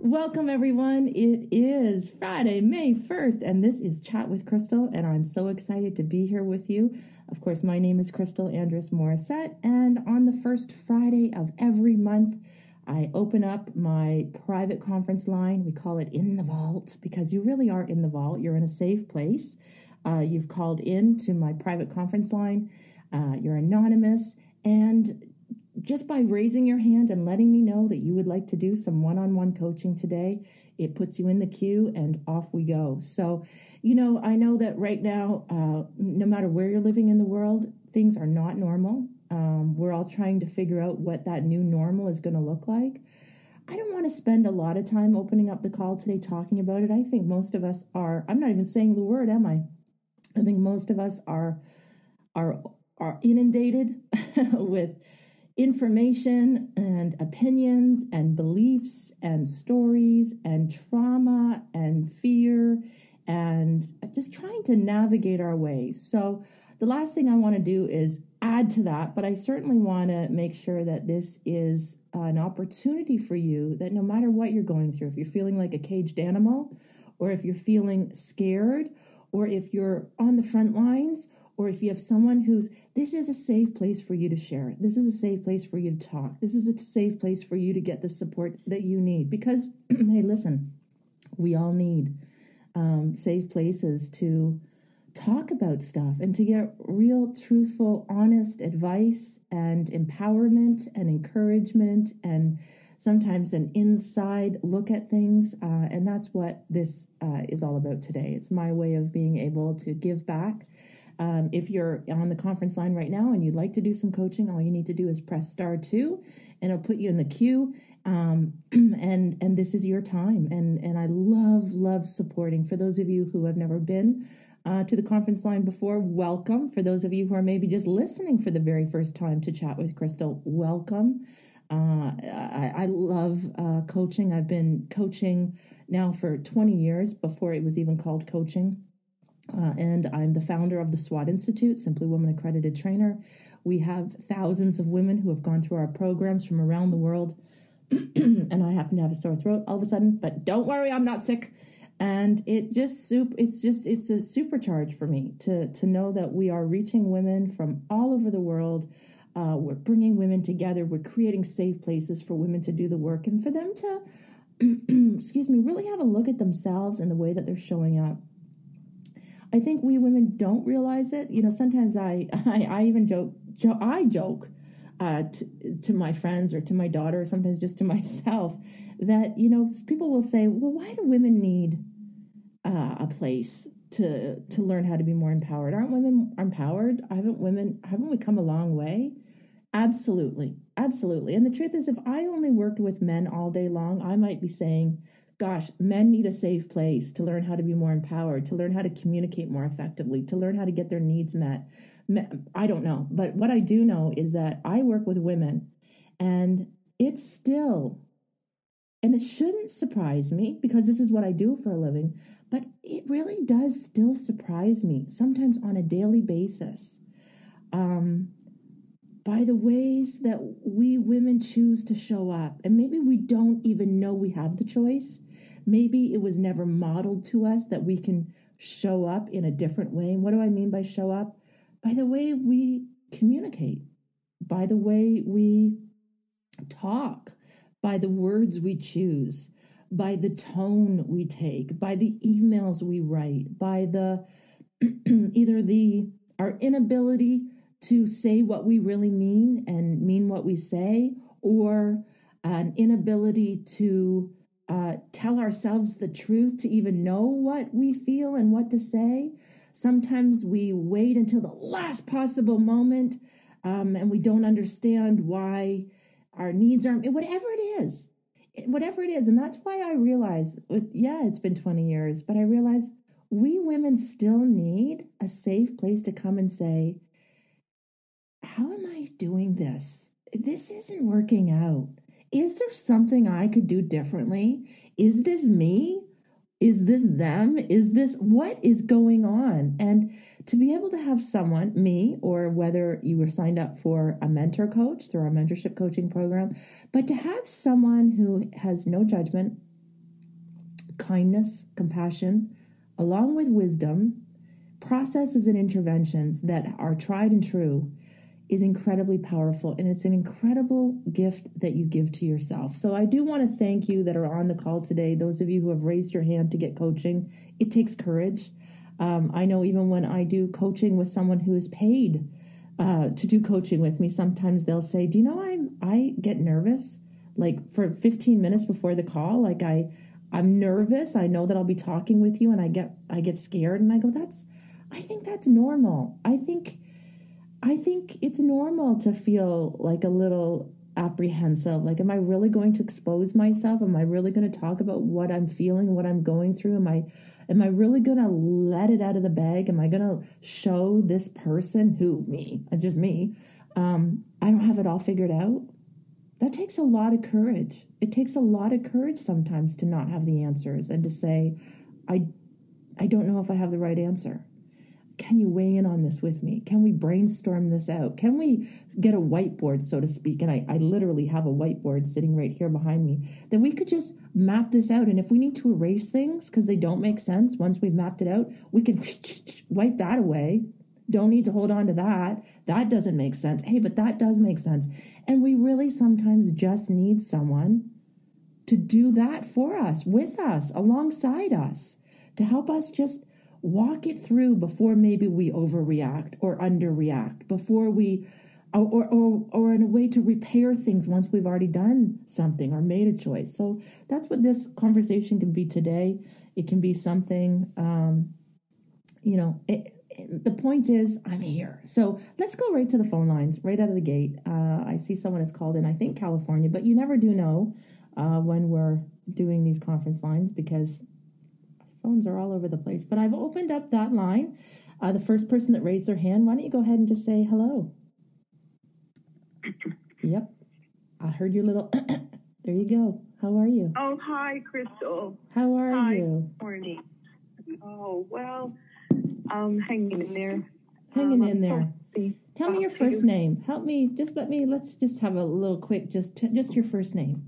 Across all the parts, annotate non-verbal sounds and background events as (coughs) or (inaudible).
Welcome, everyone. It is Friday, May 1st, and this is Chat with Crystal, and I'm so excited to be here with you. Of course, my name is Crystal Andrus Morissette, and on the first Friday of every month, I open up my private conference line. We call it In the Vault because you really are in the vault. You're in a safe place. Uh, you've called in to my private conference line. Uh, you're anonymous, and just by raising your hand and letting me know that you would like to do some one on one coaching today, it puts you in the queue and off we go. So, you know, I know that right now, uh, no matter where you're living in the world, things are not normal. Um, we're all trying to figure out what that new normal is going to look like. I don't want to spend a lot of time opening up the call today talking about it. I think most of us are, I'm not even saying the word, am I? I think most of us are are are inundated (laughs) with information and opinions and beliefs and stories and trauma and fear and just trying to navigate our way. So, the last thing I want to do is add to that, but I certainly want to make sure that this is an opportunity for you that no matter what you're going through, if you're feeling like a caged animal, or if you're feeling scared, or if you're on the front lines, or if you have someone who's, this is a safe place for you to share it. This is a safe place for you to talk. This is a safe place for you to get the support that you need. Because, (clears throat) hey, listen, we all need um, safe places to talk about stuff and to get real, truthful, honest advice and empowerment and encouragement and sometimes an inside look at things. Uh, and that's what this uh, is all about today. It's my way of being able to give back um, if you're on the conference line right now and you'd like to do some coaching, all you need to do is press star two, and it'll put you in the queue. Um, (clears throat) and and this is your time. And and I love love supporting. For those of you who have never been uh, to the conference line before, welcome. For those of you who are maybe just listening for the very first time to chat with Crystal, welcome. Uh, I, I, love uh, coaching. I've been coaching now for 20 years before it was even called coaching. Uh, and I'm the founder of the SWAT Institute, Simply Woman Accredited Trainer. We have thousands of women who have gone through our programs from around the world. (clears throat) and I happen to have a sore throat all of a sudden, but don't worry, I'm not sick. And it just soup it's just it's a supercharge for me to to know that we are reaching women from all over the world. Uh, we're bringing women together. We're creating safe places for women to do the work and for them to, (clears throat) excuse me, really have a look at themselves and the way that they're showing up I think we women don't realize it. You know, sometimes I (laughs) I, I even joke, jo- I joke uh, to, to my friends or to my daughter, or sometimes just to (laughs) myself, that you know people will say, "Well, why do women need uh, a place to to learn how to be more empowered? Aren't women empowered? Haven't women haven't we come a long way?" Absolutely, absolutely. And the truth is, if I only worked with men all day long, I might be saying gosh, men need a safe place to learn how to be more empowered, to learn how to communicate more effectively, to learn how to get their needs met. I don't know. But what I do know is that I work with women and it's still, and it shouldn't surprise me because this is what I do for a living, but it really does still surprise me, sometimes on a daily basis. Um, by the ways that we women choose to show up. And maybe we don't even know we have the choice. Maybe it was never modeled to us that we can show up in a different way. What do I mean by show up? By the way we communicate, by the way we talk, by the words we choose, by the tone we take, by the emails we write, by the (clears throat) either the our inability to say what we really mean and mean what we say, or an inability to uh, tell ourselves the truth to even know what we feel and what to say. Sometimes we wait until the last possible moment um, and we don't understand why our needs aren't, whatever it is, whatever it is. And that's why I realize, yeah, it's been 20 years, but I realize we women still need a safe place to come and say, How am I doing this? This isn't working out. Is there something I could do differently? Is this me? Is this them? Is this what is going on? And to be able to have someone, me, or whether you were signed up for a mentor coach through our mentorship coaching program, but to have someone who has no judgment, kindness, compassion, along with wisdom, processes and interventions that are tried and true is incredibly powerful and it's an incredible gift that you give to yourself. So I do want to thank you that are on the call today. Those of you who have raised your hand to get coaching, it takes courage. Um, I know even when I do coaching with someone who is paid uh, to do coaching with me, sometimes they'll say, "Do you know I'm I get nervous like for 15 minutes before the call, like I I'm nervous. I know that I'll be talking with you and I get I get scared and I go that's I think that's normal. I think I think it's normal to feel like a little apprehensive. Like am I really going to expose myself? Am I really going to talk about what I'm feeling, what I'm going through? Am I am I really going to let it out of the bag? Am I going to show this person who me, uh, just me, um, I don't have it all figured out? that takes a lot of courage. It takes a lot of courage sometimes to not have the answers and to say, I, I don't know if I have the right answer. Can you weigh in on this with me? Can we brainstorm this out? Can we get a whiteboard, so to speak? And I, I literally have a whiteboard sitting right here behind me. Then we could just map this out. And if we need to erase things because they don't make sense once we've mapped it out, we can (sniffs) wipe that away don't need to hold on to that. That doesn't make sense. Hey, but that does make sense. And we really sometimes just need someone to do that for us, with us, alongside us, to help us just walk it through before maybe we overreact or underreact, before we or, or, or in a way to repair things once we've already done something or made a choice. So that's what this conversation can be today. It can be something, um, you know, it, the point is, I'm here. So let's go right to the phone lines, right out of the gate. Uh, I see someone has called in, I think California, but you never do know uh, when we're doing these conference lines because phones are all over the place. But I've opened up that line. Uh, the first person that raised their hand, why don't you go ahead and just say hello? Yep. I heard your little. (coughs) there you go. How are you? Oh, hi, Crystal. How are hi. you? Morning. Oh, well, um, hanging in there. Hanging um, in there. Tell me your first name. Help me. Just let me. Let's just have a little quick. Just just your first name.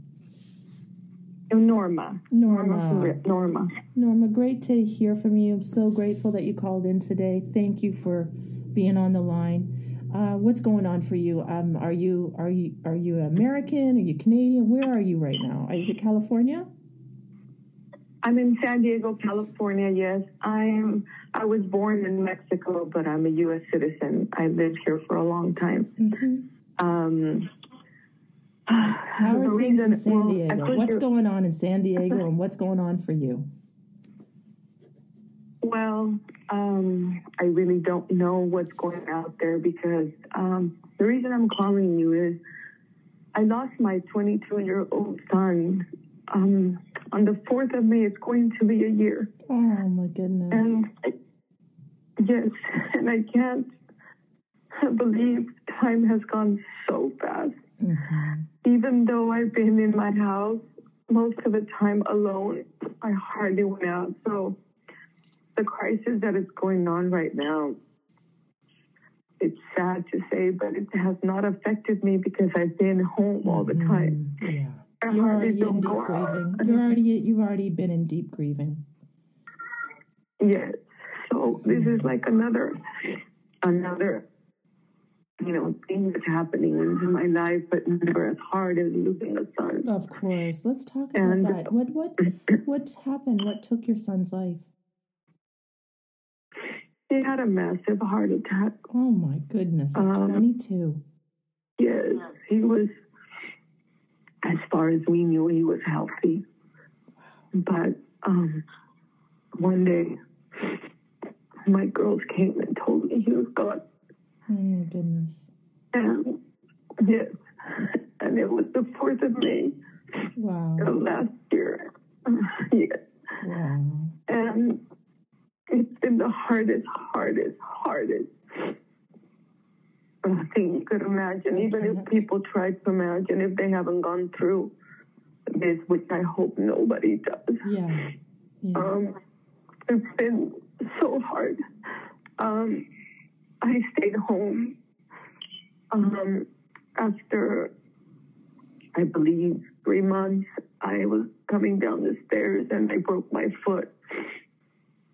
Norma. Norma. Norma. Norma. Great to hear from you. I'm so grateful that you called in today. Thank you for being on the line. Uh, what's going on for you? Um, are you are you are you American? Are you Canadian? Where are you right now? Is it California? I'm in San Diego, California. Yes, I'm. I was born in Mexico, but I'm a U.S. citizen. I lived here for a long time. Mm-hmm. Um, How are things in San Diego? Well, what's going on in San Diego, and what's going on for you? Well, um, I really don't know what's going out there because um, the reason I'm calling you is I lost my 22 year old son um, on the 4th of May, it's going to be a year. Oh, my goodness. And I, yes, (laughs) and I can't believe time has gone so fast. Mm-hmm. Even though I've been in my house most of the time alone, I hardly went out. So the crisis that is going on right now, it's sad to say, but it has not affected me because I've been home all the time. Mm-hmm. Yeah. You're already in deep grieving. You're already you've already been in deep grieving. Yes. So this is like another another you know things happening in my life, but never as hard as losing a son. Of course. Let's talk about and, that. What what what happened? What took your son's life? He had a massive heart attack. Oh my goodness! At um, 22. Yes, he was as far as we knew, he was healthy. But um, one day, my girls came and told me he was gone. Oh, my goodness. And yes, and it was the 4th of May wow. of last year. (laughs) yes. Wow. And it's been the hardest, hardest, hardest uh, thing you could imagine. Even if people try to imagine, if they haven't gone through this, which I hope nobody does. Yeah. yeah. Um, it's been so hard. Um, I stayed home um, after, I believe, three months. I was coming down the stairs and I broke my foot.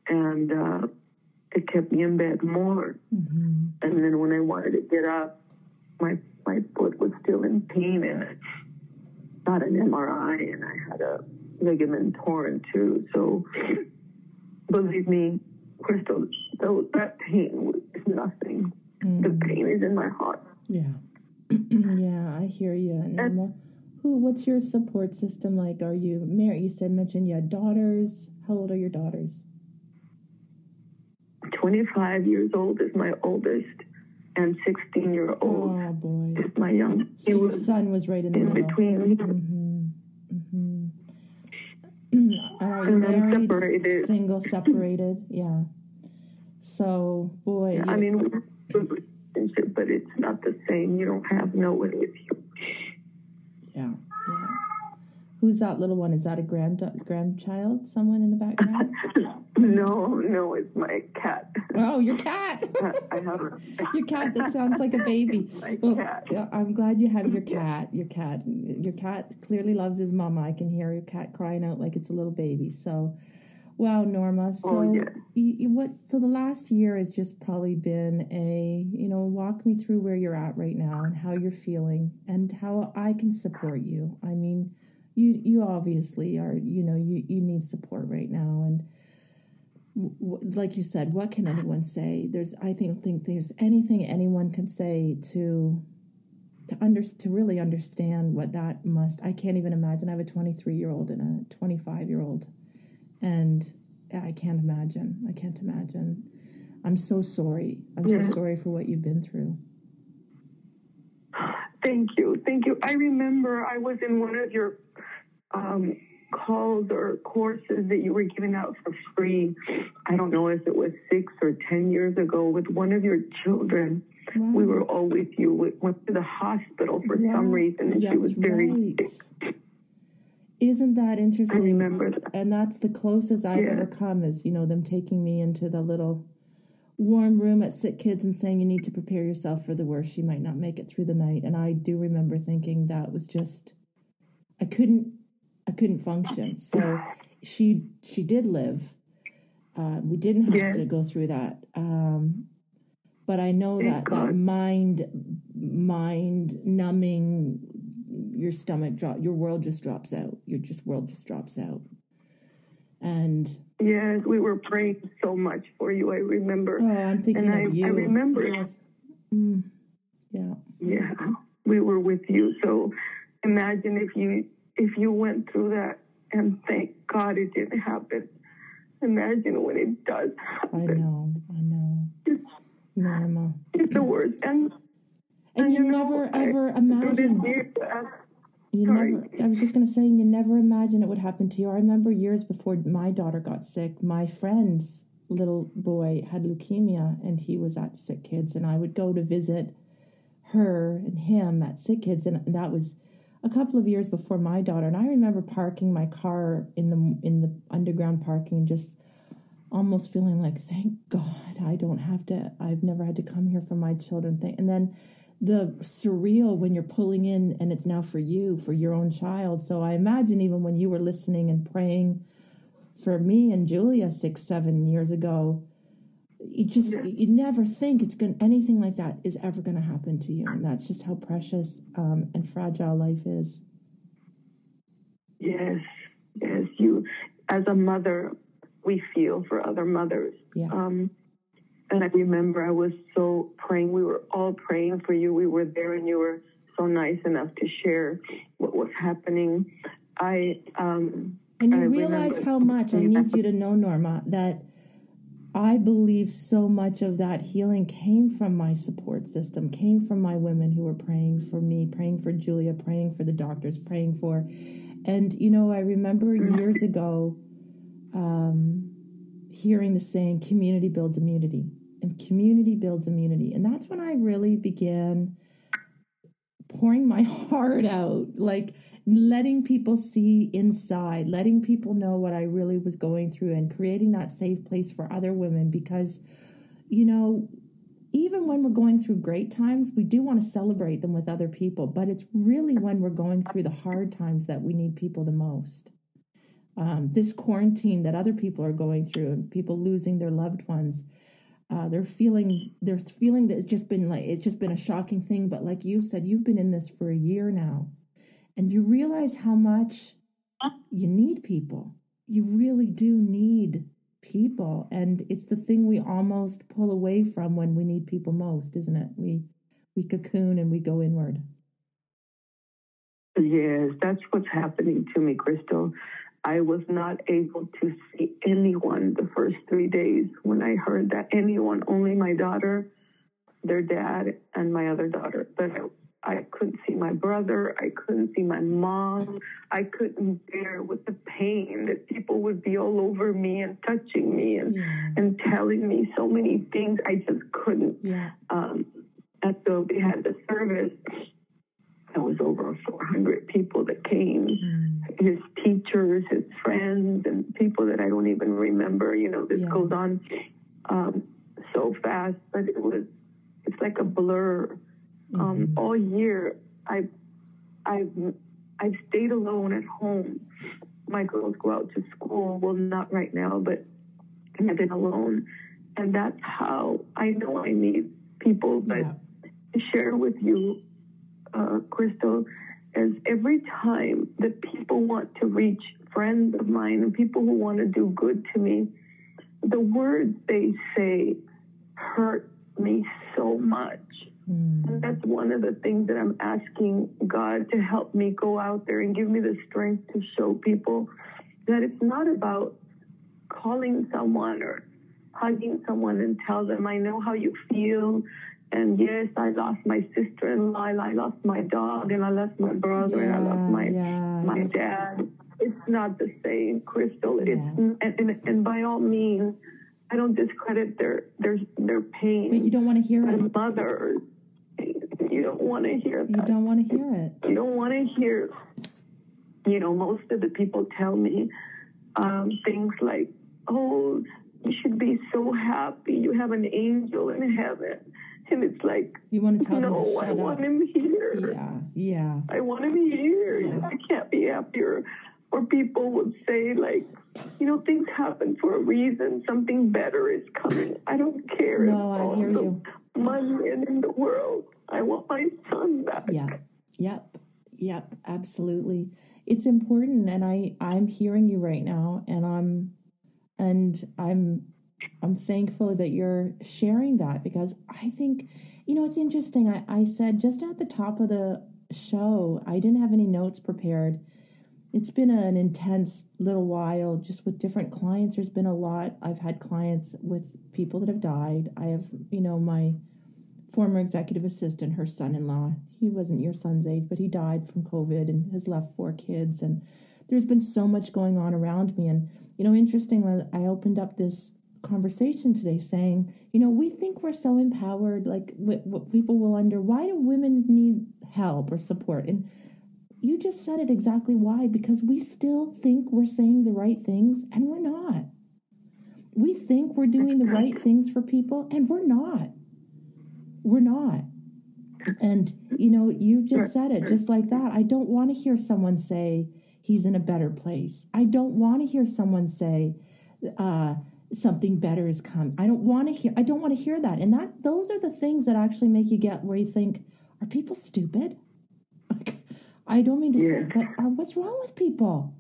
And uh, it kept me in bed more. Mm-hmm. And then when I wanted to get up, my my foot was still in pain and got an MRI and I had a ligament torn too. So believe me, Crystal, though that pain is nothing. The pain is in my heart. Yeah. (clears throat) yeah, I hear you. Norma, who what's your support system like? Are you married? You said mentioned you had daughters. How old are your daughters? 25 years old is my oldest, and 16 year old Oh boy. is my young. So your was son was right in the in middle. between. Mm-hmm. Mm-hmm. (clears throat) Are you And married? separated. Single, separated? Yeah. So, boy. I mean, we're in a good relationship, but it's not the same. You don't have no one with you. yeah, yeah. Who's that little one? Is that a grand grandchild? Someone in the background? (laughs) No, no, it's my cat. oh, your cat. (laughs) I have a (laughs) your cat that sounds like a baby. My Well, cat. I'm glad you have your cat. Your cat. Your cat clearly loves his mama. I can hear your cat crying out like it's a little baby. So, wow, Norma. So, Oh, yeah. you, you- what? So the last year has just probably been a. You know, walk me through where you're at right now and how you're feeling and how I can support you. I mean, you you obviously are. You know, you you need support right now and w- like you said, what can anyone say? There's, I think, think there's anything anyone can say to, to under, to really understand what that must. I can't even imagine. I have a 23 year old and a 25 year old, and I can't imagine. I can't imagine. I'm so sorry. I'm so sorry for what you've been through. Thank you. Thank you. I remember I was in one of your um, calls or courses that you were giving out for free. I don't know if it was six or 10 years ago with one of your children. We were all with you. We went to the hospital for some reason and she was very sick. Isn't that I interesting? remember that. and that's the closest I've Yeah. ever come is you know them taking me into the little warm room at sick kids and saying you need to prepare yourself for the worst. You might not make it through the night. And I do remember thinking that was just I couldn't I couldn't function. So she she did live. Uh, we didn't have Yeah. to go through that. Um, but I know Thank that that mind mind numbing your stomach drop your world just drops out. Your just world just drops out. And Yes, we were praying so much for you. I remember. oh, I'm thinking And I- of I you. remember- Yes. Mm, yeah. Yeah, we were with you. So imagine if you if you went through that and thank God it didn't happen. Imagine when it does happen. I know. I know. It's, Norma. it's the worst. And And you you know, never I- ever through this imagined year, uh, You Sorry. never. I was just gonna say, you never imagine it would happen to you. I remember years before my daughter got sick, my friend's little boy had leukemia, and he was at Sick Kids, and I would go to visit her and him at Sick Kids, and that was a couple of years before my daughter. And I remember parking my car in the in the underground parking, and just almost feeling like, thank God, I don't have to. I've never had to come here for my children. And then the surreal when you're pulling in and it's now for you for your own child. So i imagine even when you were listening and praying for me and julia six seven years ago you just you never think it's going anything like that is ever going to happen to you. And that's just how precious um, and fragile life is. Yes, yes, you as a mother, we feel for other mothers. yeah. Um, and I remember I was so praying. We were all praying for you. We were there, and you were so nice enough to share what was happening. I um, And you I realize how much I need you to know, Norma, that I believe so much of that healing came from my support system, came from my women who were praying for me, praying for Julia, praying for the doctors, praying for. And, you know, I remember years ago, um, hearing the saying, community builds immunity, and community builds immunity. And that's when I really began pouring my (laughs) heart out, like letting people see inside, letting people know what I really was going through, and creating that safe place for other women because, you know, even when we're going through great times, we do want to celebrate them with other people, but it's really when we're going through the hard times that we need people the most. Um, this quarantine that other people are going through and people losing their loved ones, uh, they're feeling they're feeling that it's just been like it's just been a shocking thing. But like you said, you've been in this for a year now, and you realize how much you need people. You really do need people and it's the thing we almost pull away from when we need people most isn't it we we cocoon and we go inward yes that's what's happening to me crystal i was not able to see anyone the first three days when i heard that anyone only my daughter their dad and my other daughter but I couldn't see my brother. I couldn't see my mom. I couldn't bear with the pain that people would be all over me and touching me and yeah. and telling me so many things. I just couldn't. Yeah. Um, and so we had the service. There was over 400 people that came. Mm. His teachers, his friends, and people that I don't even remember. You know, this Yeah. goes on um, so fast, but it was. It's like a blur um, Mhm. all year, I've, I've, I've stayed alone at home. My girls go out to school. Well, not right now, but I've been alone. And that's how I know I need people. But Yeah. to share with you, uh, Crystal, is every time that people want to reach friends of mine and people who want to do good to me, the words they say hurt me so much. Mm. And that's one of the things that I'm asking God to help me go out there and give me the strength to show people that it's not about calling someone or hugging someone and tell them, I know how you feel. And yes, I lost my sister in law, I lost my dog, and I lost my brother, and I lost my, yeah, my dad. It's not the same, Crystal. It's, and, and, and by all means, I don't discredit their, their, their pain. But you don't want to hear it. mothers, you don't want to hear You don't want to hear it. You don't want to hear. You know, most of the people tell me um, things like, "Oh, you should be so happy. You have an angel in heaven," and it's like, You want to tell them "No, to I shut want up. him here. Yeah, yeah. I want him here. I can't be happier." Or people would say, like, you know, things happen for a reason. Something better is coming. I don't care. No, I all hear the you. Money in the world. I want my son back. Yeah. Yep. Yep. Absolutely. It's important and I I'm hearing you right now and I'm and I'm I'm thankful that you're sharing that because I think you know it's interesting. I, I said just at the top of the show, I didn't have any notes prepared. It's been an intense little while just with different clients. There's been a lot. I've had clients with people that have died. I have, you know, my former executive assistant, her son in law. He wasn't your son's age, but he died from COVID and has left four kids. And there's been so much going on around me. And, you know, interestingly, I opened up this conversation today saying, you know, we think we're so empowered, like what, what people will wonder, why do women need help or support? And you just said it exactly why, because we still think we're saying the right things and we're not. We think we're doing the right things for people and we're not. We're not. And, you know, you just said it just like that. I don't want to hear someone say he's in a better place. I don't want to hear someone say, uh, something better has come. I don't want to hear I don't want to hear that. And that those are the things that actually make you get where you think, are people stupid? (laughs) I don't mean to say, Yes. but uh, what's wrong with people?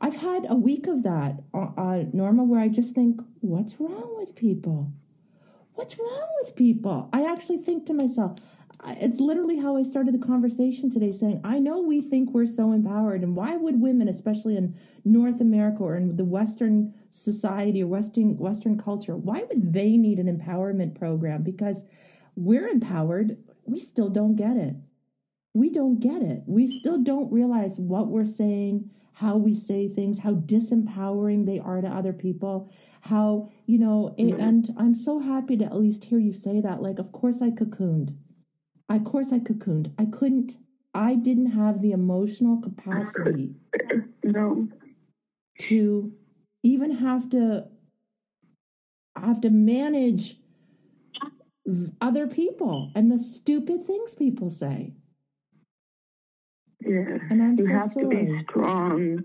I've had a week of that, uh, uh, Norma, where I just think, what's wrong with people? What's wrong with people? I actually think to myself, it's literally how I started the conversation today, saying, I know we think we're so empowered, and why would women, especially in North America or in the Western society or Western Western culture, why would they need an empowerment program? Because we're empowered, we still don't get it we don't get it. We still don't realize what we're saying, how we say things, how disempowering they are to other people, how, you know, mm-hmm. and I'm so happy to at least hear you say that. Like, of course I cocooned. Of course I cocooned. I couldn't, I didn't have the emotional capacity no. to even have to have to manage other people and the stupid things people say. Yeah. And I'm you so have sorry. to be strong.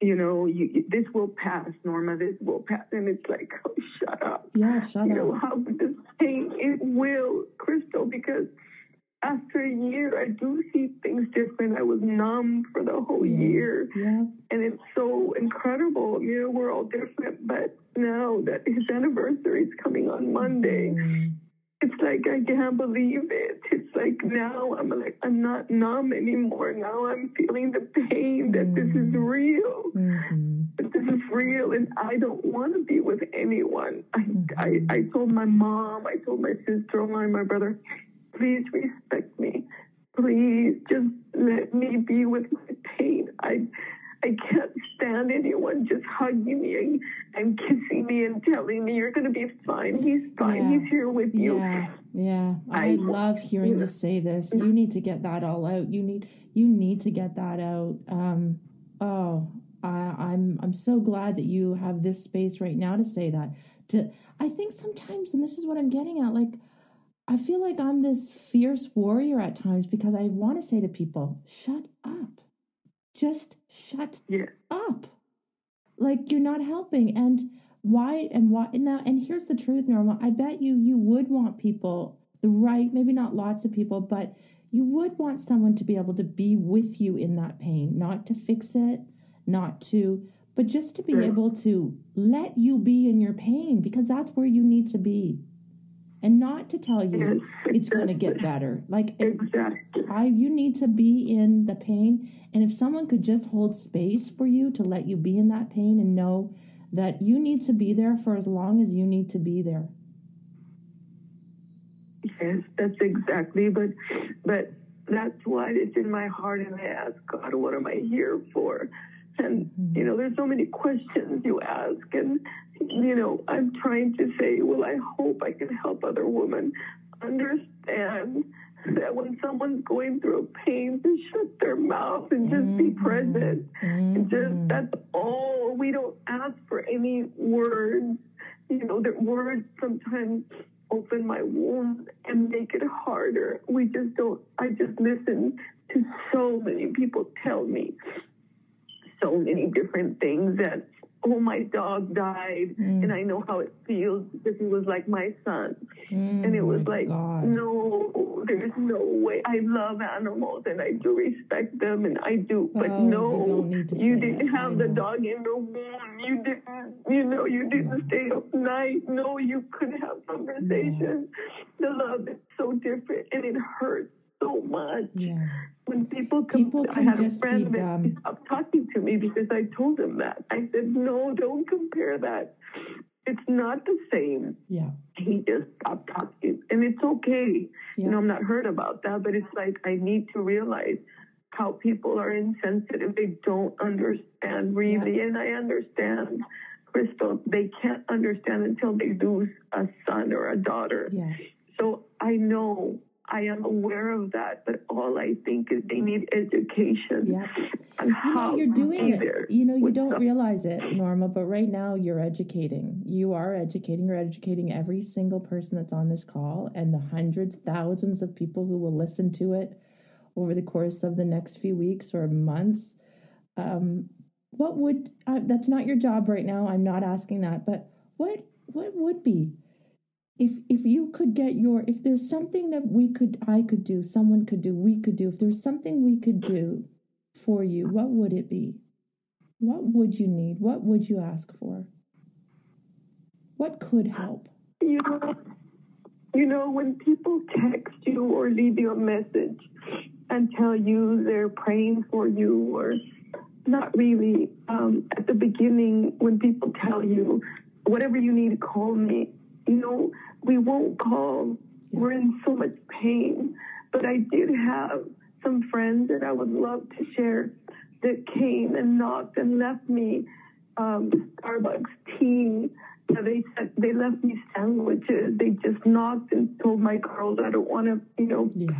You know, you, this will pass, Norma. This will pass. And it's like, oh, (laughs) shut up. Yeah, shut you up. know, how this pain, it will, Crystal, because after a year, I do see things different. I was numb for the whole yeah. year. Yeah. And it's so incredible. You know, we're all different. But now that his anniversary is coming on Monday, Mm. it's like I can't believe it. It's like now I'm like I'm not numb anymore. Now I'm feeling the pain that this is Mm. real. Mm-hmm. That this is real, and I don't want to be with anyone. I, Mhm. I I told my mom, I told my and my brother, please respect me. Please just let me be with my pain. I I can't stand anyone just hugging me and, and kissing me and telling me you're going to be fine. He's fine. Yeah. He's here with you. Yeah, yeah. I, I- love hearing you say this. You need to get that all out. You need you need to get that out. Um, oh, I, I'm I'm so glad that you have this space right now to say that. To I think sometimes, and this is what I'm getting at, like I feel like I'm this fierce warrior at times because I want to say to people, shut up. Just shut Yeah. up. Like you're not helping. And why and why now and here's the truth, Norma. I bet you you would want people, the right, maybe not lots of people, but you would want someone to be able to be with you in that pain, not to fix it, not to, but just to be Sure. able to let you be in your pain because that's where you need to be. And not to tell you Yes, it's going to get better. Like Exactly. I you need to be in the pain and if someone could just hold space for you to let you be in that pain and know that you need to be there for as long as you need to be there. Yes, that's exactly. But but that's why it's in my heart, and I ask God, what am I here for? And mm-hmm. you know, there's so many questions you ask, and you know, I'm trying to say, well, I hope I can help other women understand that when someone's going through a pain, to shut their mouth and just be Mhm. present. And just Mhm. that's all. We don't ask for any words. You know, that words sometimes open my wound and make it harder. We just don't. I just listen to so many people tell me so many different things that. Oh, my dog died, Mm. and I know how it feels because he was like my son. And it was like, God. no, there's no way. I love animals and I do respect them and I do, but Oh, no, don't need to you didn't it. Have the dog in the womb. You didn't, you know, you didn't stay up night. No, you couldn't have conversations. The love is so different and it hurts so much Yeah. when people come, People I had a friend that stopped talking to me because I told him that. I said, no, don't compare that. It's not the same. Yeah. He just stopped talking, and it's okay. Yeah. You know, I'm not hurt about that, but it's like I need to realize how people are insensitive. They don't understand really, and I understand. Crystal, they can't understand until they lose a son or a daughter. Yeah. So I know I am aware of that, but all I think is they need education Yeah. on You how know, you're doing it. You know, you don't realize it, Norma, but right now you're educating. You are educating. You're educating every single person that's on this call and the hundreds, thousands of people who will listen to it over the course of the next few weeks or months. Um, what would uh, that's not your job right now. I'm not asking that, but what what would be if if you could get your if there's something that we could I could do, someone could do, we could do. If there's something we could do for you, what would it be? What would you need? What would you ask for? What could help? You know, you know, when people text you or leave you a message and tell you they're praying for you, or not really, um, at the beginning, when people tell you, whatever you need, call me, you know, we won't call. We're in so much pain. But I did have some friends that I would love to share that came and knocked and left me um, Starbucks tea. They said they left me sandwiches. They just knocked and told my girls, "I don't want to, you know, Yeah.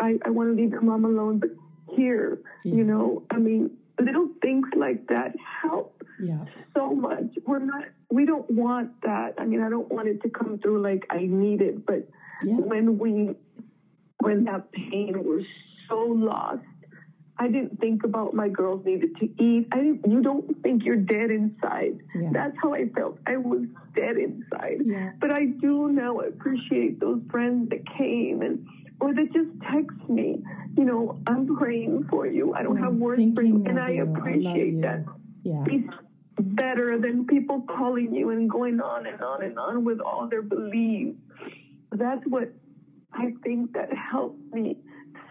I, I want to leave your mom alone, but here, Yeah. you know, I mean, little things like that help Yeah. so much. We're not, we don't want that. I mean, I don't want it to come through like I need it, but Yeah. when we, when that pain was so lost, I didn't think about my girls needed to eat. I didn't, you don't think you're dead inside. Yeah. That's how I felt. I was dead inside. Yeah. But I do now appreciate those friends that came and or that just text me. You know, I'm praying for you. I don't Yeah, have words for you, and I appreciate you. that. Yeah. Better than people calling you and going on and on and on with all their beliefs. That's what I think that helped me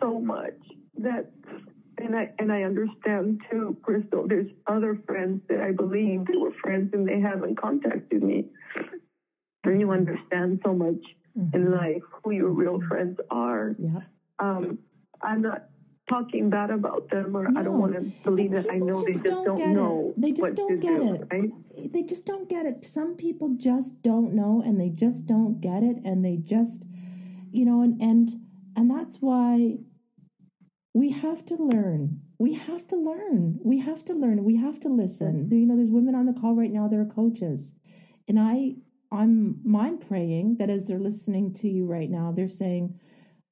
so much. That and I and I understand too, Crystal. There's other friends that I believe they were friends and they haven't contacted me. And you understand so much in life who your real friends are. Yeah. Um, I'm not talking bad about them, or I don't want to believe And that. I know they just just don't don't, it. know. They just don't get do, it. Right? they just don't get it. Some people just don't know and they just don't get it and they just you know and and and that's why we have to learn. We have to learn. We have to learn. We have to listen. You know, there's women on the call right now that are coaches. And I I'm I'm praying that as they're listening to you right now, they're saying,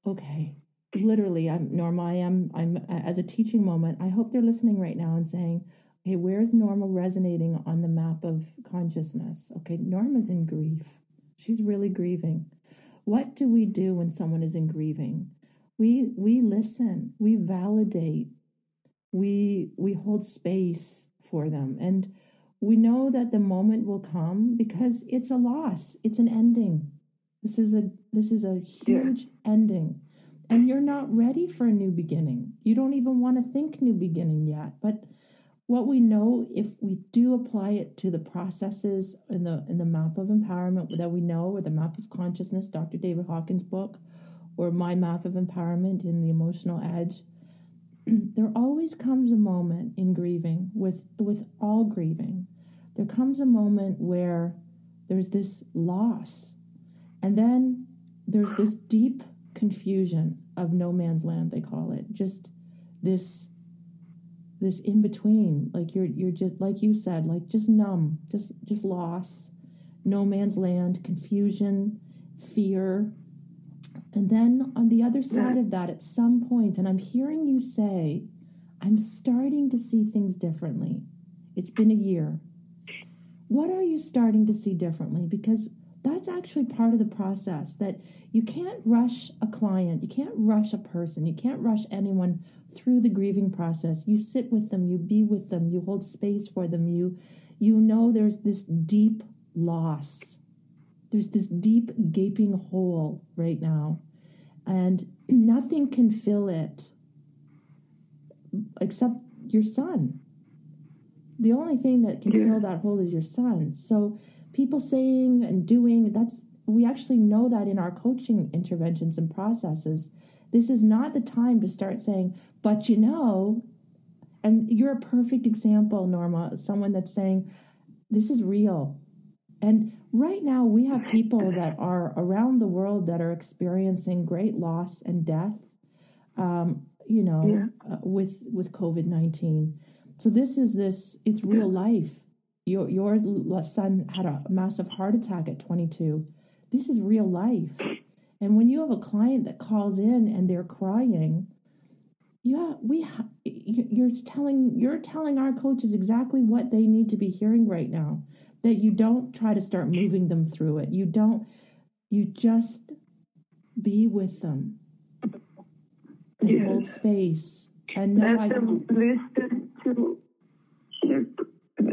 okay, literally, I'm Norma, I am I'm as a teaching moment, I hope they're listening right now and saying, Okay, where's Norma resonating on the map of consciousness? Okay, Norma's in grief. She's really grieving. What do we do when someone is in grieving? We we listen, we validate, we we hold space for them. And we know that the moment will come because it's a loss. It's an ending. This is a this is a huge ending. And you're not ready for a new beginning. You don't even want to think new beginning yet. But what we know if we do apply it to the processes in the in the map of empowerment that we know or the map of consciousness dr david hawkins book or my map of empowerment in the emotional edge (clears throat) there always comes a moment in grieving with with all grieving there comes a moment where there's this loss and then there's this deep confusion of no man's land they call it. Just this this in between like you're you're just like you said like just numb just just loss. No man's land confusion fear. And then on the other side of that at some point and i'm hearing you say i'm starting to see things differently. It's been a year. What are you starting to see differently? Because that's actually part of the process that you can't rush a client you can't rush a person you can't rush anyone through the grieving process. You sit with them you be with them you hold space for them you you know there's this deep loss. There's this deep gaping hole right now. And (clears throat) nothing can fill it except your son. The only thing that can fill that hole is your son. So people saying and doing that's we actually know that in our coaching interventions and processes. This is not the time to start saying but you know and you're a perfect example norma someone that's saying this is real. And right now we have people that are around the world that are experiencing great loss and death um, you know Yeah. uh, with with covid-19 so this is this it's real life your your son had a massive heart attack at 22 this is real life. And when you have a client that calls in and they're crying yeah we ha- you- you're telling you're telling our coaches exactly what they need to be hearing right now that you don't try to start moving them through it. You don't you just be with them. And hold space. And know Let I, them listen to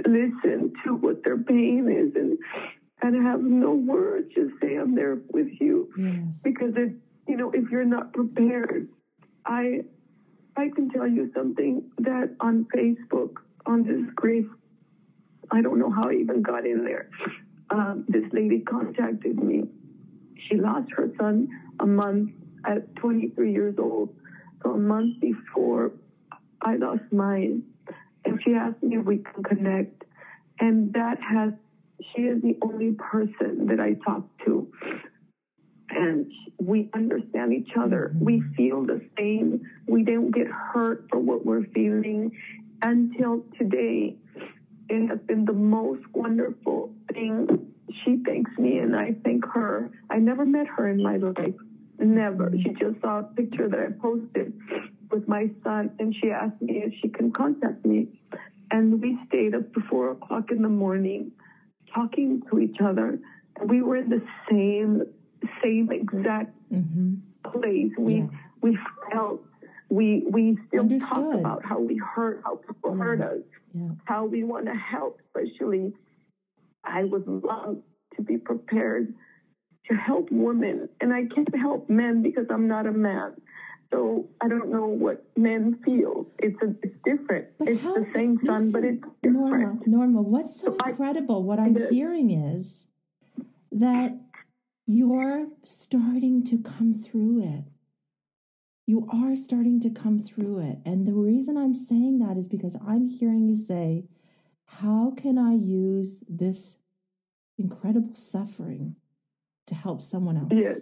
listen to what their pain is and and have no words. Just say I'm there with you. yes Because if you know, if you're not prepared, I I can tell you something that on Facebook on this grief, I don't know how I even got in there. Um, this lady contacted me. She lost her son a month at 23 years old. So a month before I lost mine, and she asked me if we can connect. And that has, she is the only person that I talk to. And we understand each other. Mm-hmm. We feel the same. We don't get hurt for what we're feeling until today. It has been the most wonderful thing. She thanks me and I thank her. I never met her in my life. Never. She just saw a picture that I posted with my son and she asked me if she can contact me. And we stayed up to four o'clock in the morning talking to each other. We were in the same, same exact Mm-hmm. place. We Yeah. we felt we we still talk about how we hurt, how people Yeah. hurt us, Yeah. how we want to help. Especially, I would love to be prepared to help women, and I can't help men because I'm not a man. So I don't know what men feel. It's a, it's different. But it's how, the same son, but it's different. Norma, Norma, what's so So I- incredible? What I'm the- hearing is that you're starting to come through it. You are starting to come through it. And the reason I'm saying that is because I'm hearing you say, How can I use this incredible suffering to help someone else? Yes.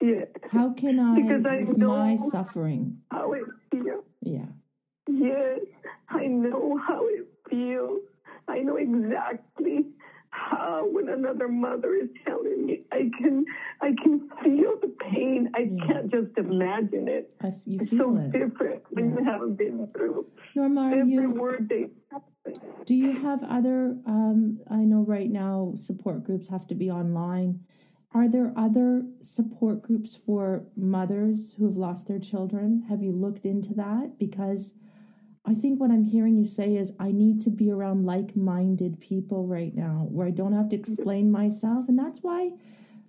Yeah. How can I Because I use my know- suffering? How it feels. Yeah. Yes, I know how it feels. I know exactly how when another mother is telling me, I can, I can feel the pain. I Yeah. can't just imagine it. I, you It's feel so it. different when Yeah. you haven't been through Norma, every you, word they. Do you have other? Um, I know right now support groups have to be online. Are there other support groups for mothers who have lost their children? Have you looked into that? Because I think what I'm hearing you say is I need to be around like minded people right now where I don't have to explain myself. And that's why.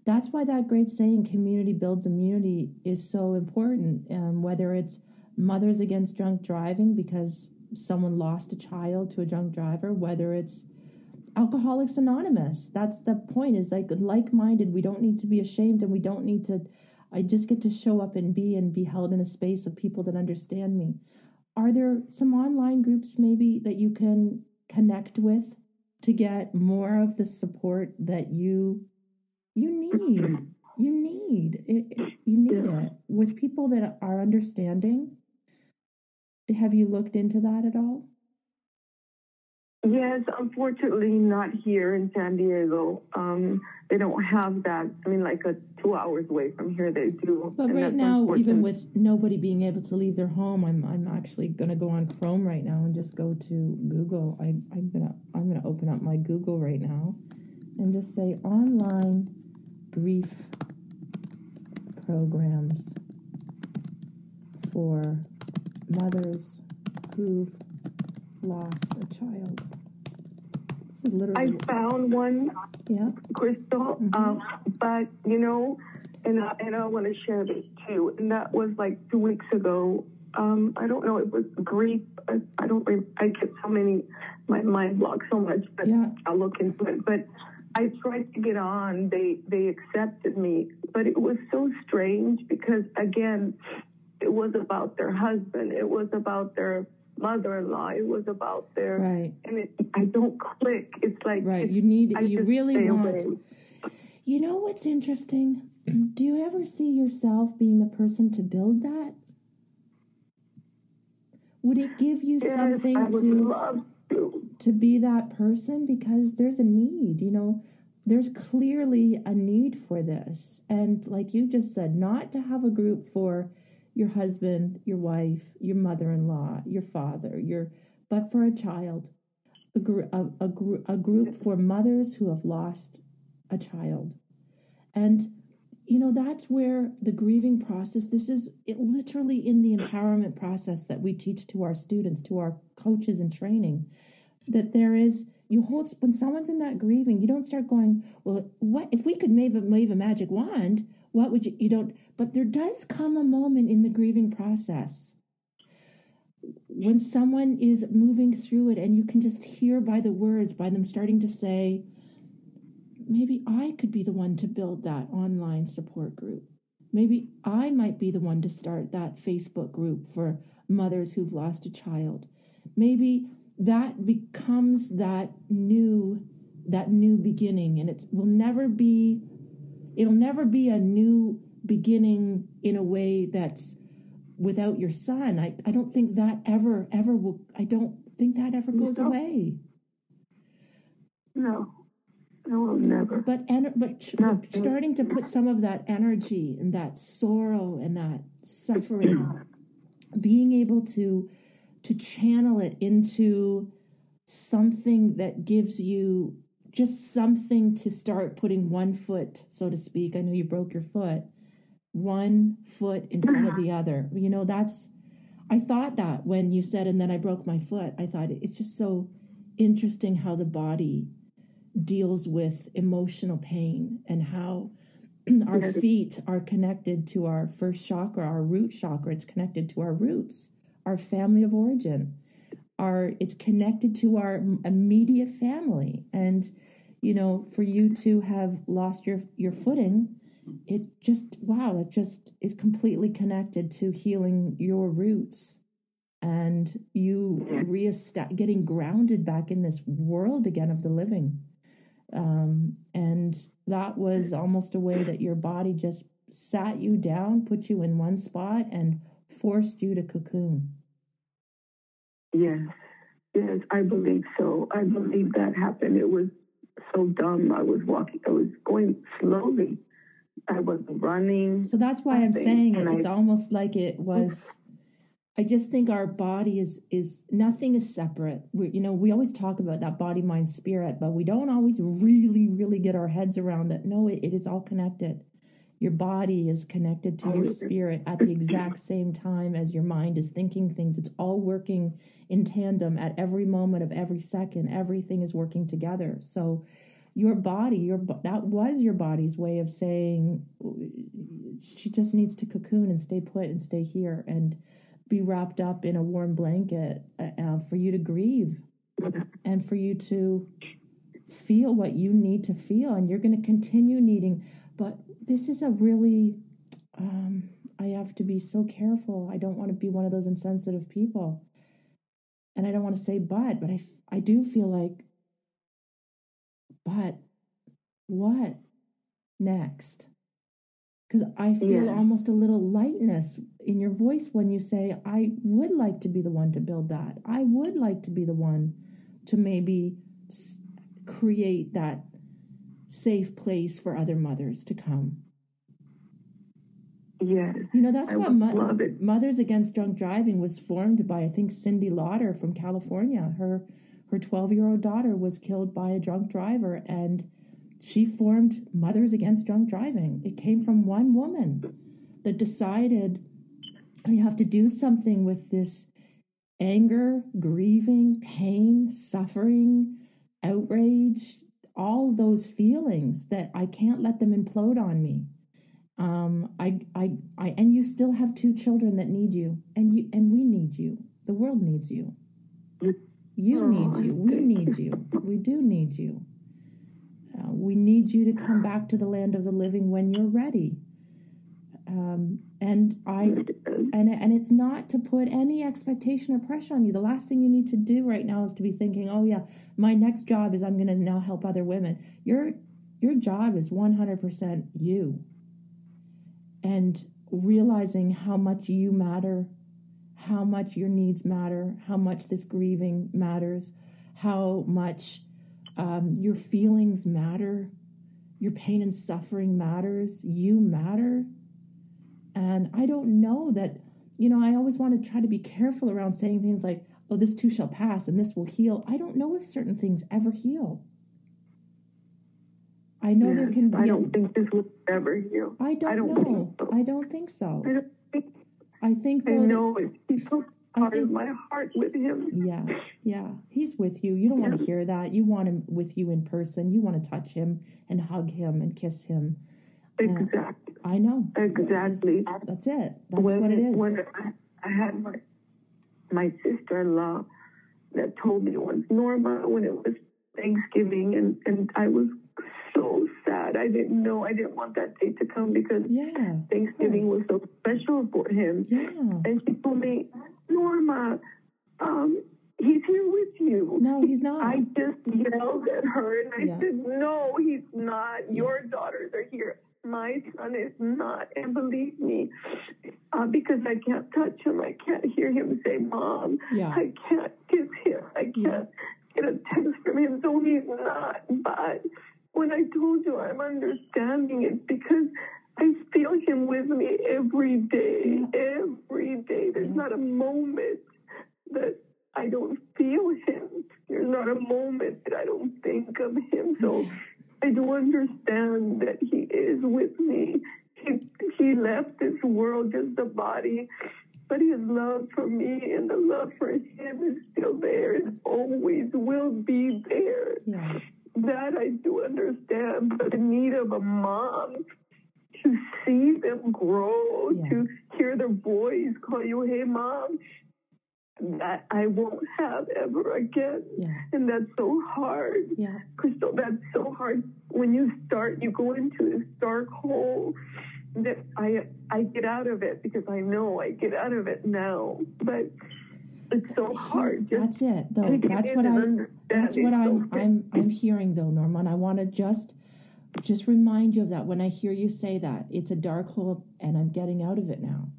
That's why that great saying, community builds immunity, is so important. Um, whether it's Mothers Against Drunk Driving, because someone lost a child to a drunk driver, whether it's Alcoholics Anonymous. That's the point, is like like minded. We don't need to be ashamed and we don't need to. I just get to show up and be and be held in a space of people that understand me. Are there some online groups maybe that you can connect with to get more of the support that you you need? (clears throat) You need it, it- you need it with people that are understanding. Have you looked into that at all? Yes, unfortunately, not here in San Diego. Um, they don't have that. I mean, like a two hours away from here, they do. But and right now, even with nobody being able to leave their home, I'm I'm actually gonna go on Chrome right now and just go to Google. I, I'm gonna I'm gonna open up my Google right now and just say online grief programs for mothers who've lost a child. I found one yeah. Crystal. Um, but you know, and I, and I want to share this too. And that was like two weeks ago. Um, I don't know. It was grief. I, I don't. I get so many. My mind blocks so much, but Yeah. I'll look into it. But I tried to get on. They they accepted me, but it was so strange because again, it was about their husband. It was about their mother-in-law. It was about their. Right. And it, I don't click. It's like Right. it's- You need I you really want away. You know what's interesting? (clears throat) Do you ever see yourself being the person to build that? Would it give you Yes, something to love to. to be that person because there's a need, you know? There's clearly a need for this. And like you just said, not to have a group for your husband, your wife, your mother-in-law, your father, your but for a child. A, gr- a, a, gr- a group for mothers who have lost a child. And you know that's where the grieving process this is it literally in the empowerment process that we teach to our students to our coaches in training that there is you hold when someone's in that grieving you don't start going well what if we could wave a, wave a magic wand what would you you don't but there does come a moment in the grieving process when someone is moving through it and you can just hear by the words by them starting to say maybe I could be the one to build that online support group. Maybe I might be the one to start that Facebook group for mothers who've lost a child. maybe that becomes that new that new beginning and it will never be it'll never be a new beginning in a way that's without your son i, I don't think that ever ever will i don't think that ever goes No. away No, no, will never. but en- but Nothing. starting to put some of that energy and that sorrow and that suffering (clears throat) being able to to channel it into something that gives you just something to start putting one foot so to speak. I know you broke your foot. One foot in front of the uh-huh. other. You know that's i thought that when you said and then i broke my foot i thought it's just so interesting how the body deals with emotional pain and how (clears throat) our feet are connected to our first chakra, our root chakra. It's connected to our roots, our family of origin. Our it's connected to our immediate family. And you know, for you to have lost your your footing, it just wow, that just is completely connected to healing your roots and you Yeah. reesta- getting grounded back in this world again of the living um, and that was almost a way that your body just sat you down, put you in one spot, and forced you to cocoon. Yes, yes, I believe so. I believe that happened. It was so dumb. I was walking. I was going slowly. I wasn't running. So that's why I'm saying it. It's I- almost like it was. I just think our body is is nothing is separate. We, you know, we always talk about that body, mind, spirit, but we don't always really, really get our heads around that. No, it, it is all connected. Your body is connected to your spirit at the exact (clears throat) same time as your mind is thinking things. It's all working in tandem at every moment of every second. Everything is working together. So, your body, your that was your body's way of saying she just needs to cocoon and stay put and stay here and be wrapped up in a warm blanket uh, uh, for you to grieve and for you to feel what you need to feel and you're going to continue needing but this is a really um, i have to be so careful i don't want to be one of those insensitive people and i don't want to say but but I I do feel like but what next because I feel Yeah. almost a little lightness in your voice when you say, I would like to be the one to build that. I would like to be the one to maybe create that safe place for other mothers to come. Yes, You know, that's I what Mo- Mothers Against Drunk Driving was formed by, I think, Cindy Lauder from California. Her her 12 year old daughter was killed by a drunk driver, and she formed Mothers Against Drunk Driving. It came from one woman that decided we have to do something with this anger, grieving, pain, suffering, outrage, all those feelings that I can't let them implode on me. Um, I, I, I, and you still have two children that need you, and you, and we need you. The world needs you. You need you. We need you. We do need you. Uh, we need you to come back to the land of the living when you're ready. Um, and I, and and it's not to put any expectation or pressure on you. The last thing you need to do right now is to be thinking, "Oh yeah, my next job is I'm going to now help other women." Your your job is 100% you. And realizing how much you matter, how much your needs matter, how much this grieving matters, how much um, your feelings matter, your pain and suffering matters, you matter. And I don't know that, you know, I always want to try to be careful around saying things like, oh, this too shall pass and this will heal. I don't know if certain things ever heal. I know there can be. I a- don't think this will ever heal. I don't, I don't know. so. I don't think so. I don't think. I think I though. that- know it. He's so part think- of my heart with him. yeah, yeah, he's with you. You don't want to hear that. You want him with you in person. You want to touch him and hug him and kiss him. Exactly. I know. Exactly. That's, that's it. That's when, what it is. When I, I had my my sister in law that told me once, Norma, when it was Thanksgiving, and and I was so sad. I didn't know. I didn't want that day to come because yeah. Thanksgiving was so special for him. Yeah. And she told me, Norma, um, he's here with you. No, he's not. I just yelled at her and I Yeah. said, no, he's not. Your daughters are here. My son is not. And believe me, uh, because I can't touch him, I can't hear him say, Mom. Yeah. I can't kiss him. I can't Yeah. get a text from him, so he's not. But when I told you I'm understanding it because I feel him with me every day, every day. There's not a moment that I don't feel him. There's not a moment that I don't think of him. So I do understand that he is with me. He, he left this world just a body, but his love for me and the love for him is still there and always will be there. yeah. That I do understand, but the need of a mom to see them grow, Yeah. to hear their voice call you, hey, mom, that I won't have ever again. Yeah. And that's so hard. Yeah. Crystal, that's so hard. When you start, you go into this dark hole that I I get out of it because I know I get out of it now. But it's so hard. Just That's it, though. take it That's what I that's what I'm I'm. I'm hearing, though, Norma. I want to just, just remind you of that. When I hear you say that, it's a dark hole, and I'm getting out of it now.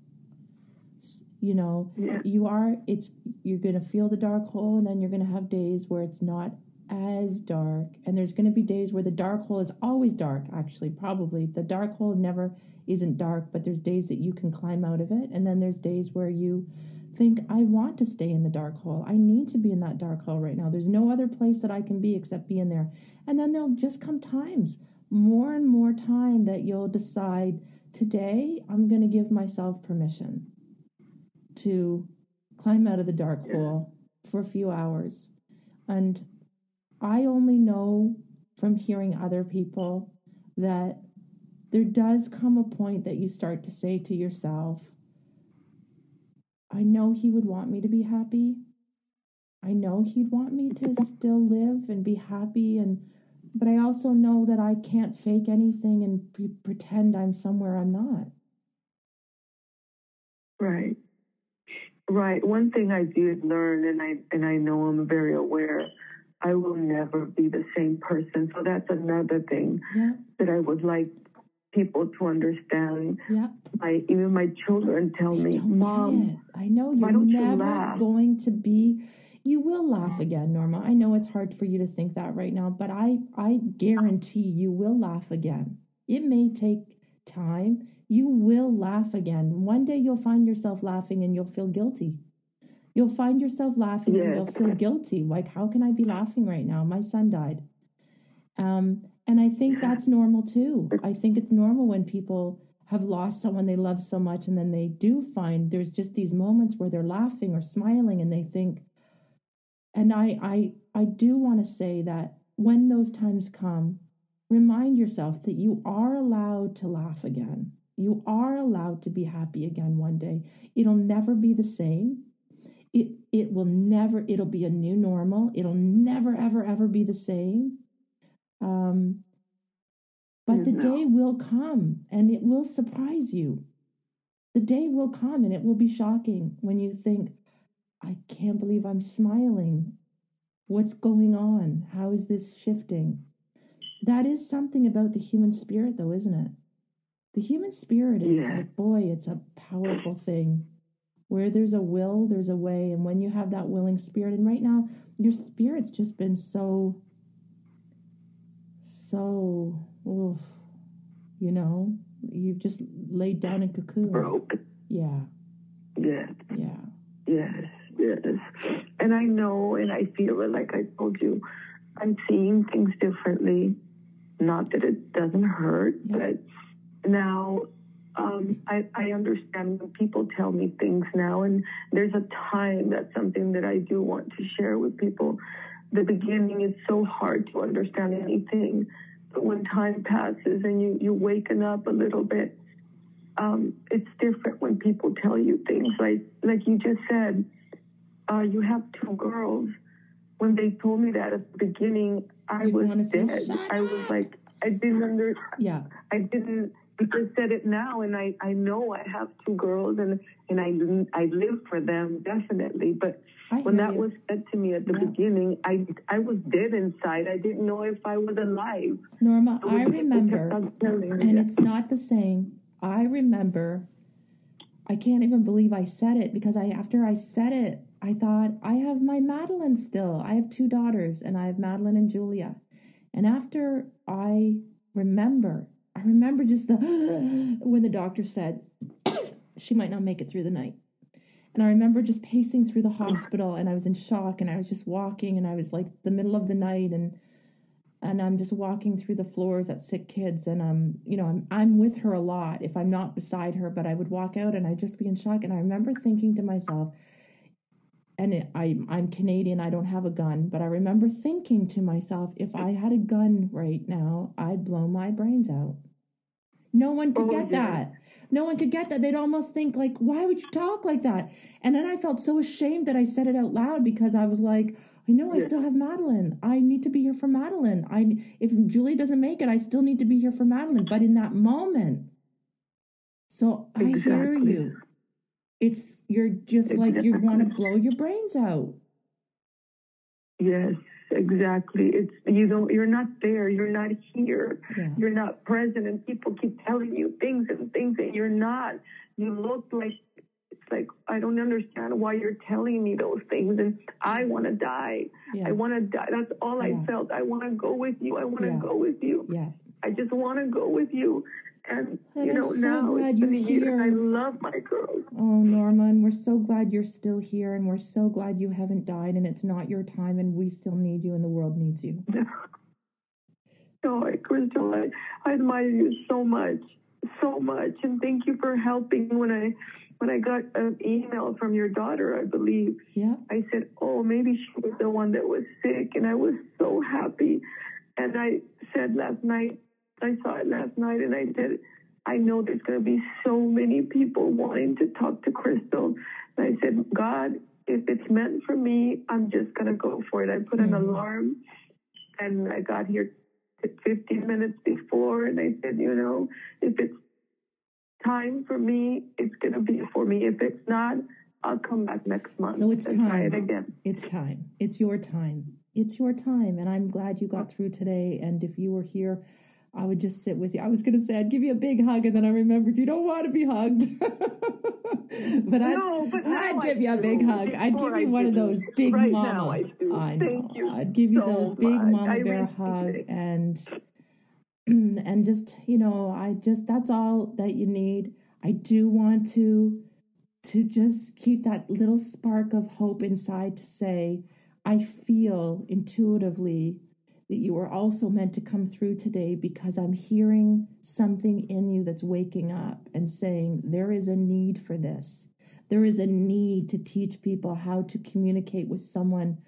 You know, Yeah. you are. It's you're gonna feel the dark hole, and then you're gonna have days where it's not as dark, and there's gonna be days where the dark hole is always dark. Actually, probably the dark hole never isn't dark, but there's days that you can climb out of it, and then there's days where you think I want to stay in the dark hole. I need to be in that dark hole right now. There's no other place that I can be except be in there. And then there'll just come times, more and more time that you'll decide today I'm going to give myself permission to climb out of the dark hole for a few hours. And I only know from hearing other people that there does come a point that you start to say to yourself, I know he would want me to be happy. I know he'd want me to still live and be happy and but I also know that I can't fake anything and pre- pretend I'm somewhere I'm not. Right. Right. One thing I did learn and I and I know I'm very aware, I will never be the same person. So that's another thing Yeah, that I would like people to understand. yeah. My even my children tell They me, Mom. I know you're you never laugh? going to be you will laugh again, Norma. I know it's hard for you to think that right now, but I I guarantee you will laugh again. It may take time. You will laugh again. One day you'll find yourself laughing and you'll feel guilty. You'll find yourself laughing and you'll feel guilty. Like, how can I be laughing right now? My son died. Um, and I think that's normal too. I think it's normal when people have lost someone they love so much and then they do find there's just these moments where they're laughing or smiling and they think and I I I do want to say that when those times come, remind yourself that you are allowed to laugh again. You are allowed to be happy again one day. It'll never be the same. It it will never it'll be a new normal. It'll never ever ever be the same. Um but the No. day will come and it will surprise you. The day will come and it will be shocking when you think, I can't believe I'm smiling. What's going on? How is this shifting? That is something about the human spirit, though, isn't it? The human spirit is Yeah. like, boy, it's a powerful thing. Where there's a will, there's a way. And when you have that willing spirit, and right now, your spirit's just been so, so, oof, you know, you've just laid down in cocoon. broke. Yeah, Yes. yeah, Yes, yes. And I know and I feel it like I told you. I'm seeing things differently. Not that it doesn't hurt, Yeah. but now um, I, I understand when people tell me things now, and there's a time that's something that I do want to share with people. The beginning is so hard to understand anything, but when time passes and you, you waken up a little bit, um, it's different when people tell you things like like you just said. Uh, you have two girls. When they told me that at the beginning, I You was dead. "Shut I was like, I didn't under, yeah, I didn't. Just said it now, and I I know I have two girls, and and I I live for them definitely, but I when that you. was said to me at the beginning, I I was dead inside. I didn't know if I was alive. Norma, When I remember, kept on telling me and it's not the same. I remember. I can't even believe I said it because I after I said it, I thought I have my Madeline still. I have two daughters, and I have Madeline and Julia. And after I remember, I remember just the (gasps) when the doctor said (coughs) she might not make it through the night. And I remember just pacing through the hospital and I was in shock and I was just walking and I was like the middle of the night and and I'm just walking through the floors at SickKids and um you know I'm I'm with her a lot if I'm not beside her but I would walk out and I'd just be in shock and I remember thinking to myself and it, I I'm Canadian I don't have a gun but I remember thinking to myself if I had a gun right now I'd blow my brains out no one could Oh, get yeah. that no one could get that they'd almost think like why would you talk like that and then I felt so ashamed that I said it out loud because I was like I know I still have Madeline. I need to be here for Madeline. I if Julie doesn't make it, I still need to be here for Madeline. But in that moment, so I hear you. It's you're just like you want to blow your brains out. Yes, exactly. It's you don't you're not there, you're not here, Yeah. you're not present and people keep telling you things and things that you're not. You look like it's like I don't understand why you're telling me those things and I want to die. Yeah. I want to die. That's all Yeah. I felt. I want to go with you. I want to Yeah. go with you. I just want to go with you. And, And you I'm so now glad it's been a you're here. I love my girls. Oh, Norma, and we're so glad you're still here, and we're so glad you haven't died, and it's not your time, and we still need you, and the world needs you. (laughs) No, I, Crystal, I, I admire you so much, so much, and thank you for helping. When I when I got an email from your daughter, I believe Yeah. I said, "Oh, maybe she was the one that was sick," and I was so happy. And I said last night, I saw it last night, and I said, "I know there's going to be so many people wanting to talk to Crystal." And I said, "God, if it's meant for me, I'm just going to go for it." I put an Mhm. alarm, and I got here 15 minutes before, and I said, "You know, if it's time for me, it's going to be for me. If it's not." I'll come back next month So it's and try it again. It's time. It's your time. It's your time. And I'm glad you got through today. And if you were here, I would just sit with you. I was going to say, I'd give you a big hug. And then I remembered you don't want to be hugged. (laughs) but I'd, No, but I'd I give you a big hug. I'd give you I one of those big Right mama. I do. know. I'd give you so those big much. mama bear hug do. and (clears throat) and just, you know, I just that's all that you need. I do want to to just keep that little spark of hope inside to say, I feel intuitively that you are also meant to come through today because I'm hearing something in you that's waking up and saying, there is a need for this. There is a need to teach people how to communicate with someone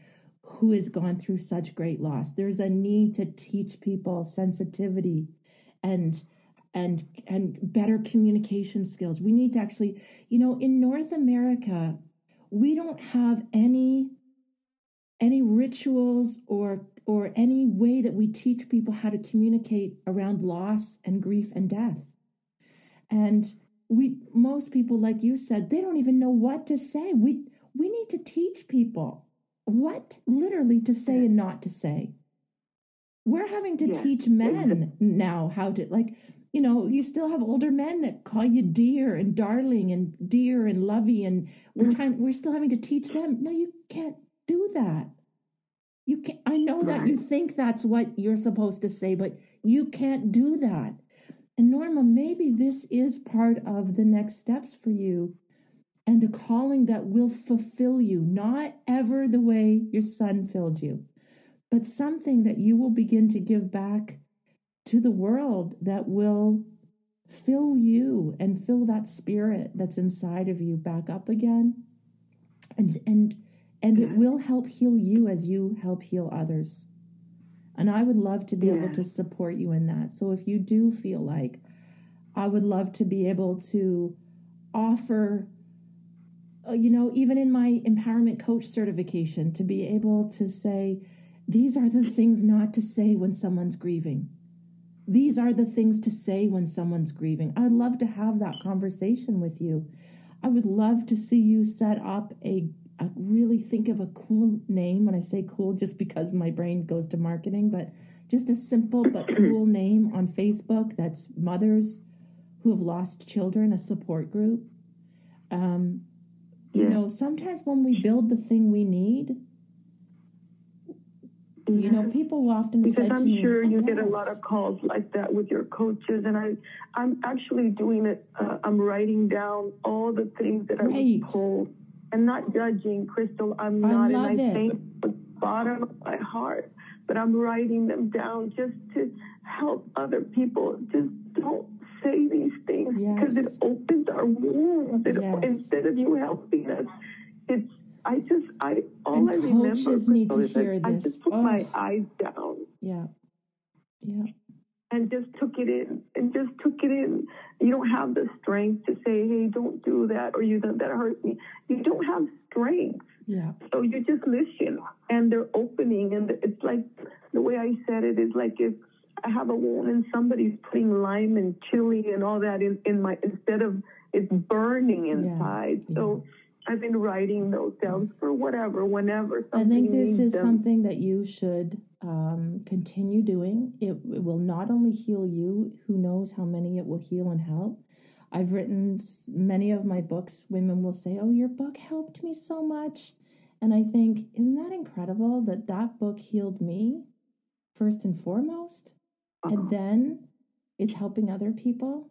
who has gone through such great loss. There's a need to teach people sensitivity and and and better communication skills. We need to actually, you know, in North America, we don't have any any rituals or or any way that we teach people how to communicate around loss and grief and death. And we most people like you said, they don't even know what to say. We we need to teach people what literally to say and not to say. We're having to Yes, teach men now how to like you know, you still have older men that call you dear and darling and dear and lovey, and we're Mm-hmm. trying. We're still having to teach them. No, you can't do that. You can I know that you think that's what you're supposed to say, but you can't do that. And Norma, maybe this is part of the next steps for you and a calling that will fulfill you, not ever the way your son filled you, but something that you will begin to give back to the world that will fill you and fill that spirit that's inside of you back up again and and and it will help heal you as you help heal others. And i would love to be able to support you in that. So if you do feel like i would love to be able to offer uh, you know even in my empowerment coach certification to be able to say these are the things not to say when someone's grieving. These are the things to say when someone's grieving. I'd love to have that conversation with you. I would love to see you set up a really think of a cool name. When I say cool, just because my brain goes to marketing, but just a simple but (clears throat) cool name on Facebook that's mothers who have lost children, a support group. Um, Yeah. You know, sometimes when we build the thing we need, you know, people often because said I'm me, sure you get a lot of calls like that with your coaches, and I, I'm actually doing it. Uh, I'm writing down all the things that I Great. was told, and not judging, Crystal. I'm I not, and I it. thank the bottom of my heart, but I'm writing them down just to help other people. Just don't say these things because Yes. it opens our wounds. It, Yes. Instead of you helping us, it's. I just, I all And I remember coaches need to Crystal, is that hear I this. just put Oh. my eyes down Yeah. Yeah. And just took it in and just took it in. You don't have the strength to say, hey, don't do that or you that hurt me. You don't have strength. Yeah. So you just listen and they're opening and it's like the way I said it is like if I have a wound and somebody's putting lime and chili and all that in, in my instead of it's burning inside. So I've been writing those down for whatever, whenever I think this is them. something that you should um, continue doing. It, it will not only heal you, who knows how many it will heal and help. I've written many of my books. Women will say, Oh, your book helped me so much. And I think, isn't that incredible that that book healed me first and foremost? Uh-huh. And then it's helping other people?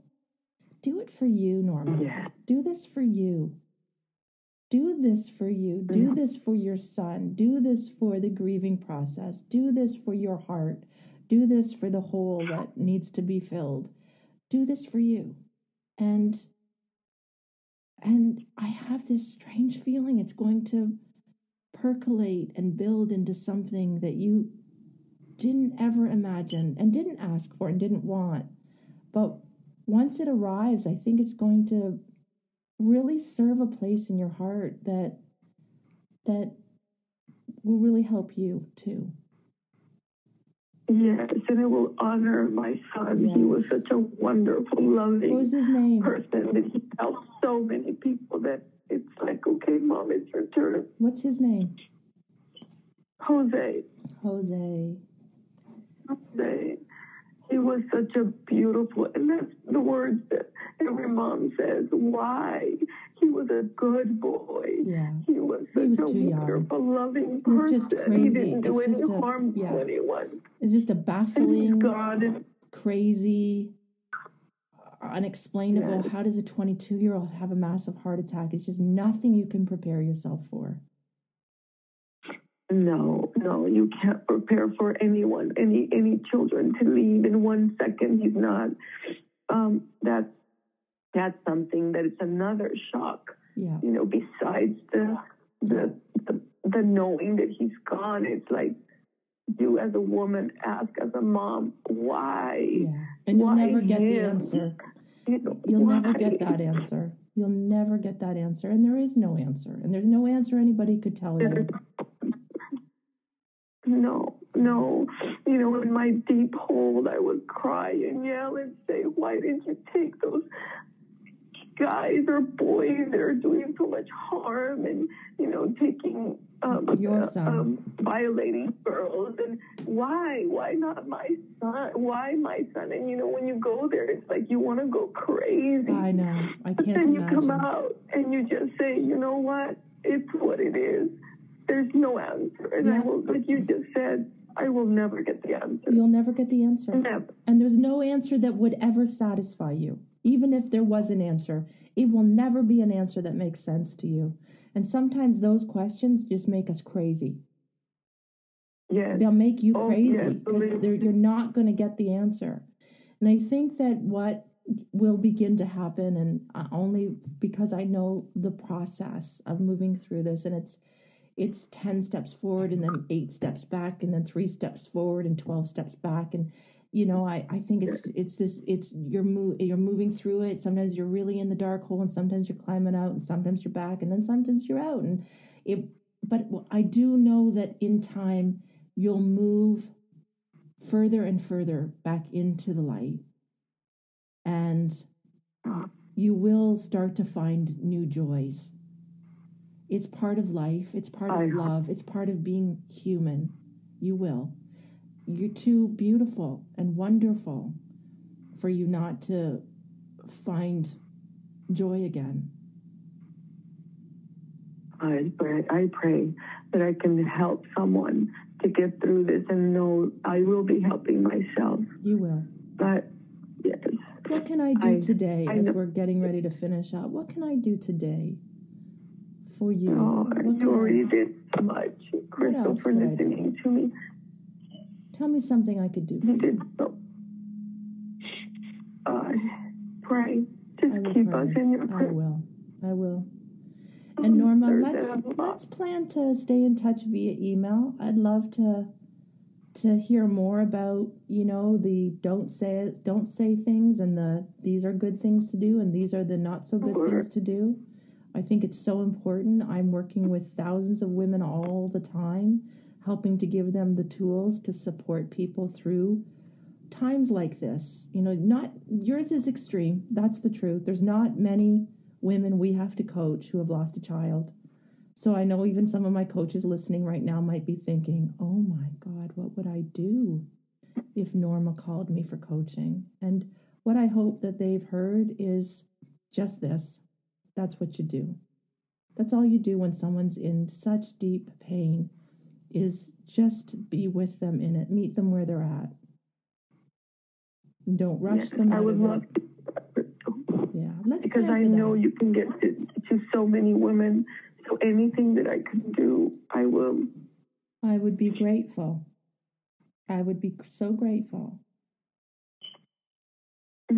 Do it for you, Norma. Yeah. Do this for you. Do this for you. Do mm-hmm. this for your son. Do this for the grieving process. Do this for your heart. Do this for the hole that needs to be filled. Do this for you. And and I have this strange feeling it's going to percolate and build into something that you didn't ever imagine and didn't ask for and didn't want. But once it arrives, I think it's going to really serve a place in your heart that that will really help you too. Yes, and it will honor my son. He was such a wonderful, loving What was his name? person that he helped so many people that it's like, okay, mom, it's your turn. What's his name? Jose, Jose. Jose, he was such a beautiful, and that's the words that every mom says. Why? He was a good boy. Yeah. He was He such was a too young. wonderful, loving He was person. just He crazy. didn't do It's any a- harm yeah. to anyone. It's just a baffling. And crazy, unexplainable. Yes. How does a 22 year old have a massive heart attack? It's just nothing you can prepare yourself for. No, no, you can't prepare for anyone, any any children to leave in one second. He's not. Um, that's that's something that it's another shock. Yeah. You know, besides the the the, the knowing that he's gone, it's like you as a woman ask as a mom, why? Yeah. And you'll Why never get the answer. You know, You'll never get that answer. You'll never get that answer. And there is no answer. And there's no answer anybody could tell you. No, no. You know, in my deep hold, I would cry and yell and say, Why didn't you take those guys or boys that are doing so much harm and, you know, taking, um, Your uh, um, violating girls? And why? Why not my son? Why my son? And, you know, when you go there, it's like you want to go crazy. I know. I But can't then you come out and you just say, you know what? It's what it is. There's no answer. And I Yeah. will, like you just said, I will never get the answer. You'll never get the answer. Never. And there's no answer that would ever satisfy you. Even if there was an answer, it will never be an answer that makes sense to you. And sometimes those questions just make us crazy. Yes. They'll make you Oh, crazy because believe you're not going to get the answer. And I think that what will begin to happen, and uh, only because I know the process of moving through this, and it's it's 10 steps forward and then eight steps back and then three steps forward and 12 steps back. And you know i, I think it's it's this it's you're move you're moving through it. Sometimes you're really in the dark hole and sometimes you're climbing out and sometimes you're back and then sometimes you're out. And it but i do know that in time you'll move further and further back into the light. And ah. you will start to find new joys It's part of life. It's part I of love. It's part of being human. You will. You're too beautiful and wonderful for you not to find joy again. I pray, I pray that I can help someone to get through this and know I will be helping myself. You will. But yes, What can I do I- today I as know- we're getting ready to finish up? What can I do today for you? oh, What you already did so much, Crystal, else for could I do? listening to me. Tell me something I could do for You did so. Uh, pray. Just keep pray. us in your I will. I will. And Norma, There's let's let's plan to stay in touch via email. I'd love to to hear more about, you know, the don't say don't say things and the these are good things to do and these are the not so good Sure. things to do. I think it's so important. I'm working with thousands of women all the time, helping to give them the tools to support people through times like this. You know, not yours is extreme. That's the truth. There's not many women we have to coach who have lost a child. So I know even some of my coaches listening right now might be thinking, "Oh my god, what would I do if Norma called me for coaching?" And what I hope that they've heard is just this. That's what you do. That's all you do when someone's in such deep pain is just be with them in it. Meet them where they're at. Don't rush Yes, them I would love to, Yeah, let's because I know that. you can get to, to so many women. So anything that I can do, I will. I would be grateful. I would be so grateful.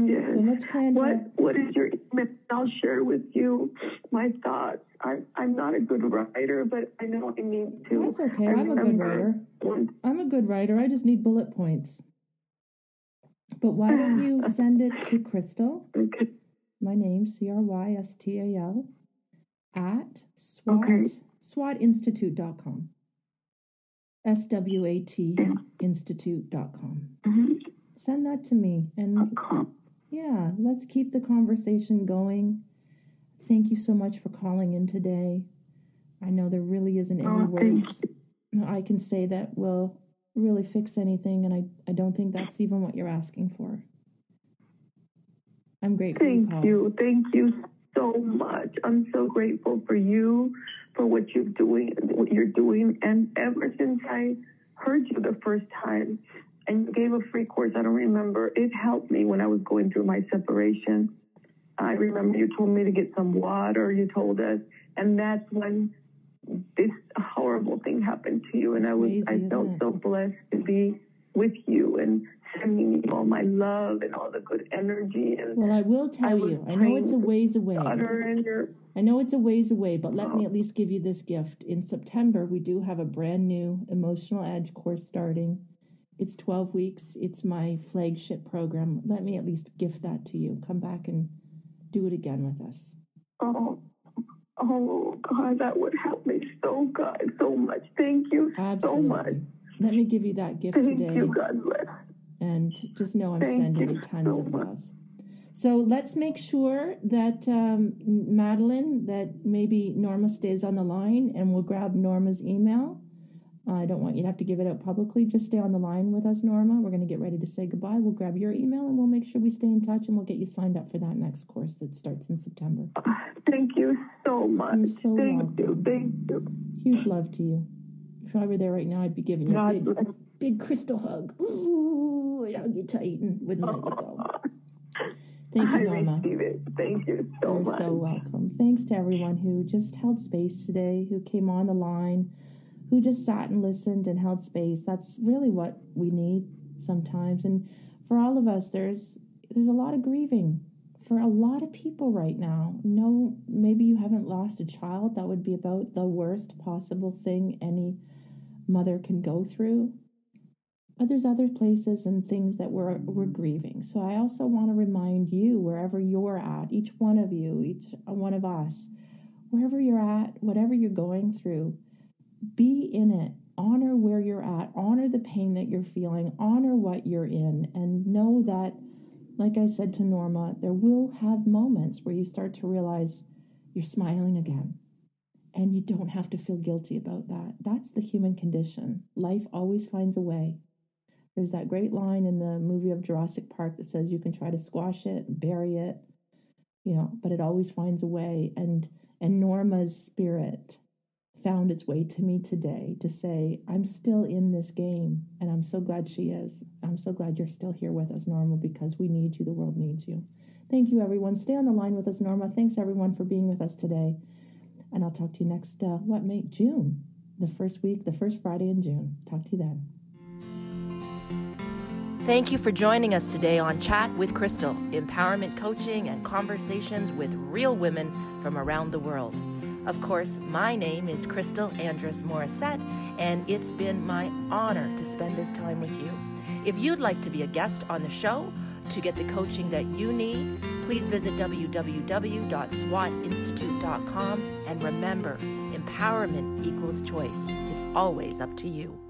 Yes. So let's plan What to. What is your email? I'll share with you my thoughts. I, I'm not a good writer, but I know I need to. That's okay. I I'm a good writer. I'm a good writer. I just need bullet points. But why don't you (laughs) send it to Crystal, okay. my name, C R Y S T A L, at SWAT, Okay. SWATinstitute.com. S W A T Institute.com. Mhm. Send that to me. And. Yeah, let's keep the conversation going. Thank you so much for calling in today. I know there really isn't oh, any Oh, thank words I can say that will really fix anything, and I, I don't think that's even what you're asking for. I'm grateful Thank you. Thank you so much. I'm so grateful for you, for what you're doing, what you're doing. And ever since I heard you the first time and you gave a free course, I don't remember, it helped me when I was going through my separation. I remember you told me to get some water, you told us, and that's when this horrible thing happened to you. And It's I was, crazy, I felt it? so blessed to be with you and sending you all my love and all the good energy and Well, I will tell was you, I know it's a ways away. your I know it's a ways away, but let Oh. me at least give you this gift. In September, we do have a brand new Emotional Edge course starting. It's 12 weeks. It's my flagship program. Let me at least gift that to you. Come back and do it again with us. oh oh God, that would help me so God so much. Thank you so much. Absolutely. Let me give you that gift Thank today. you, God bless. and just know I'm Thank sending you you tons so of much. love. So let's make sure that um, Madeline, that maybe Norma stays on the line, and we'll grab Norma's email. I don't want you to have to give it out publicly. Just stay on the line with us, Norma. We're going to get ready to say goodbye. We'll grab your email and we'll make sure we stay in touch and we'll get you signed up for that next course that starts in September. Thank you so much. You're so Thank you. Thank you. Huge love to you. If I were there right now, I'd be giving you a big, big crystal hug. Ooh, I'd hug you tight and wouldn't let (laughs) you go. Thank you, Norma. Thank you so You're much. so welcome. Thanks to everyone who just held space today, who came on the line, who just sat and listened and held space. That's really what we need sometimes. And for all of us, there's there's a lot of grieving for a lot of people right now. No, maybe you haven't lost a child. That would be about the worst possible thing any mother can go through. But there's other places and things that we're we're grieving. So I also want to remind you, wherever you're at, each one of you, each one of us, wherever you're at, whatever you're going through, be in it. Honor where you're at. Honor the pain that you're feeling. Honor what you're in, and know that, like I said to Norma, there will have moments where you start to realize you're smiling again. and you don't have to feel guilty about that. That's the human condition. Life always finds a way. There's that great line in the movie of Jurassic Park that says you can try to squash it, bury it, you know, but it always finds a way. And and Norma's spirit found its way to me today to say, I'm still in this game, and I'm so glad she is. I'm so glad you're still here with us, Norma, because we need you. The world needs you. Thank you, everyone. Stay on the line with us, Norma. Thanks, everyone, for being with us today. And I'll talk to you next, uh, what, May? June, the first week, the first Friday in June. Talk to you then. Thank you for joining us today on Chat with Crystal, empowerment coaching and conversations with real women from around the world. Of course, my name is Crystal Andrus Morissette, and it's been my honor to spend this time with you. If you'd like to be a guest on the show, to get the coaching that you need, please visit www.swatinstitute.com and remember, empowerment equals choice. It's always up to you.